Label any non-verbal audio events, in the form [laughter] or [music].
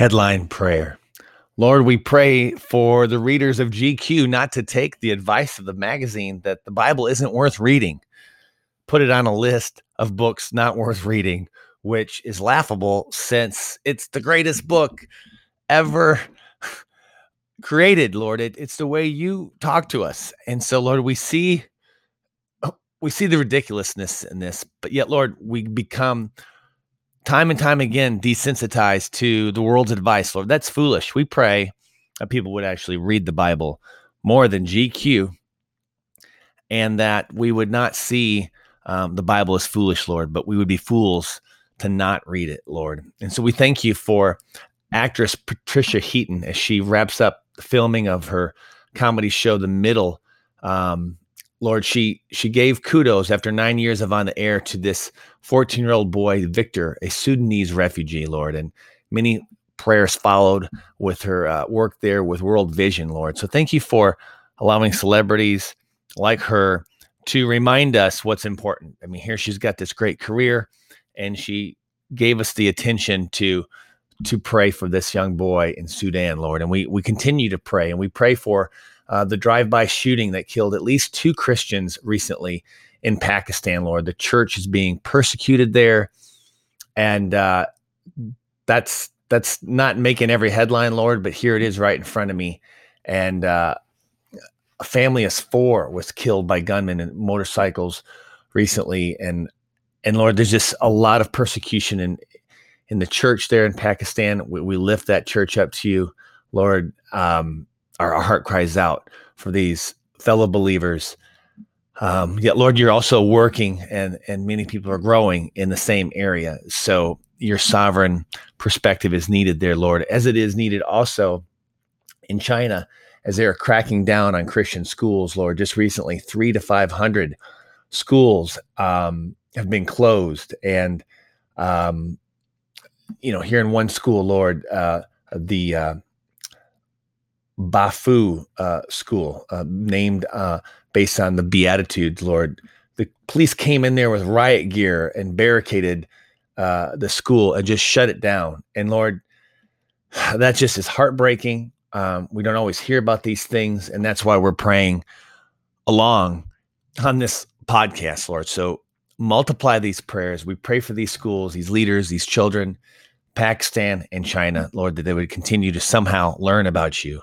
Headline prayer. Lord, we pray for the readers of GQ not to take the advice of the magazine that the Bible isn't worth reading. Put it on a list of books not worth reading, which is laughable since it's the greatest book ever [laughs] created, Lord. It, it's the way you talk to us. And so, Lord, we see we see the ridiculousness in this, but yet, Lord, we become time and time again desensitized to the world's advice, Lord. That's foolish. We pray that people would actually read the Bible more than GQ and that we would not see um, the Bible as foolish, Lord, but we would be fools to not read it, Lord. And so we thank you for actress Patricia Heaton as she wraps up the filming of her comedy show, The Middle. Um, Lord, she she gave kudos after nine years of on the air to this 14 year old boy, Victor, a Sudanese refugee, Lord, and many prayers followed with her uh, work there with World Vision, Lord. So thank you for allowing celebrities like her to remind us what's important. I mean, here she's got this great career, and she gave us the attention to to pray for this young boy in Sudan, Lord, and we we continue to pray, and we pray for uh, the drive-by shooting that killed at least two Christians recently in Pakistan, Lord. The church is being persecuted there, and uh, that's that's not making every headline, Lord, but here it is right in front of me. And uh, a family of four was killed by gunmen and motorcycles recently, and and Lord, there's just a lot of persecution in in the church there in Pakistan. We, we lift that church up to you, Lord. Um, our, our heart cries out for these fellow believers. Um, yet, Lord, you're also working, and and many people are growing in the same area. So your sovereign perspective is needed there, Lord, as it is needed also in China as they are cracking down on Christian schools. Lord, just recently, three to five hundred schools um, have been closed, and um, you know, here in one school, Lord, uh, the uh, Bafu uh, school, uh, named uh, based on the Beatitudes, Lord. The police came in there with riot gear and barricaded uh, the school and just shut it down. And Lord, [sighs] that just is heartbreaking. Um, we don't always hear about these things, and that's why we're praying along on this podcast, Lord. So multiply these prayers. We pray for these schools, these leaders, these children, Pakistan and China, Lord, that they would continue to somehow learn about you.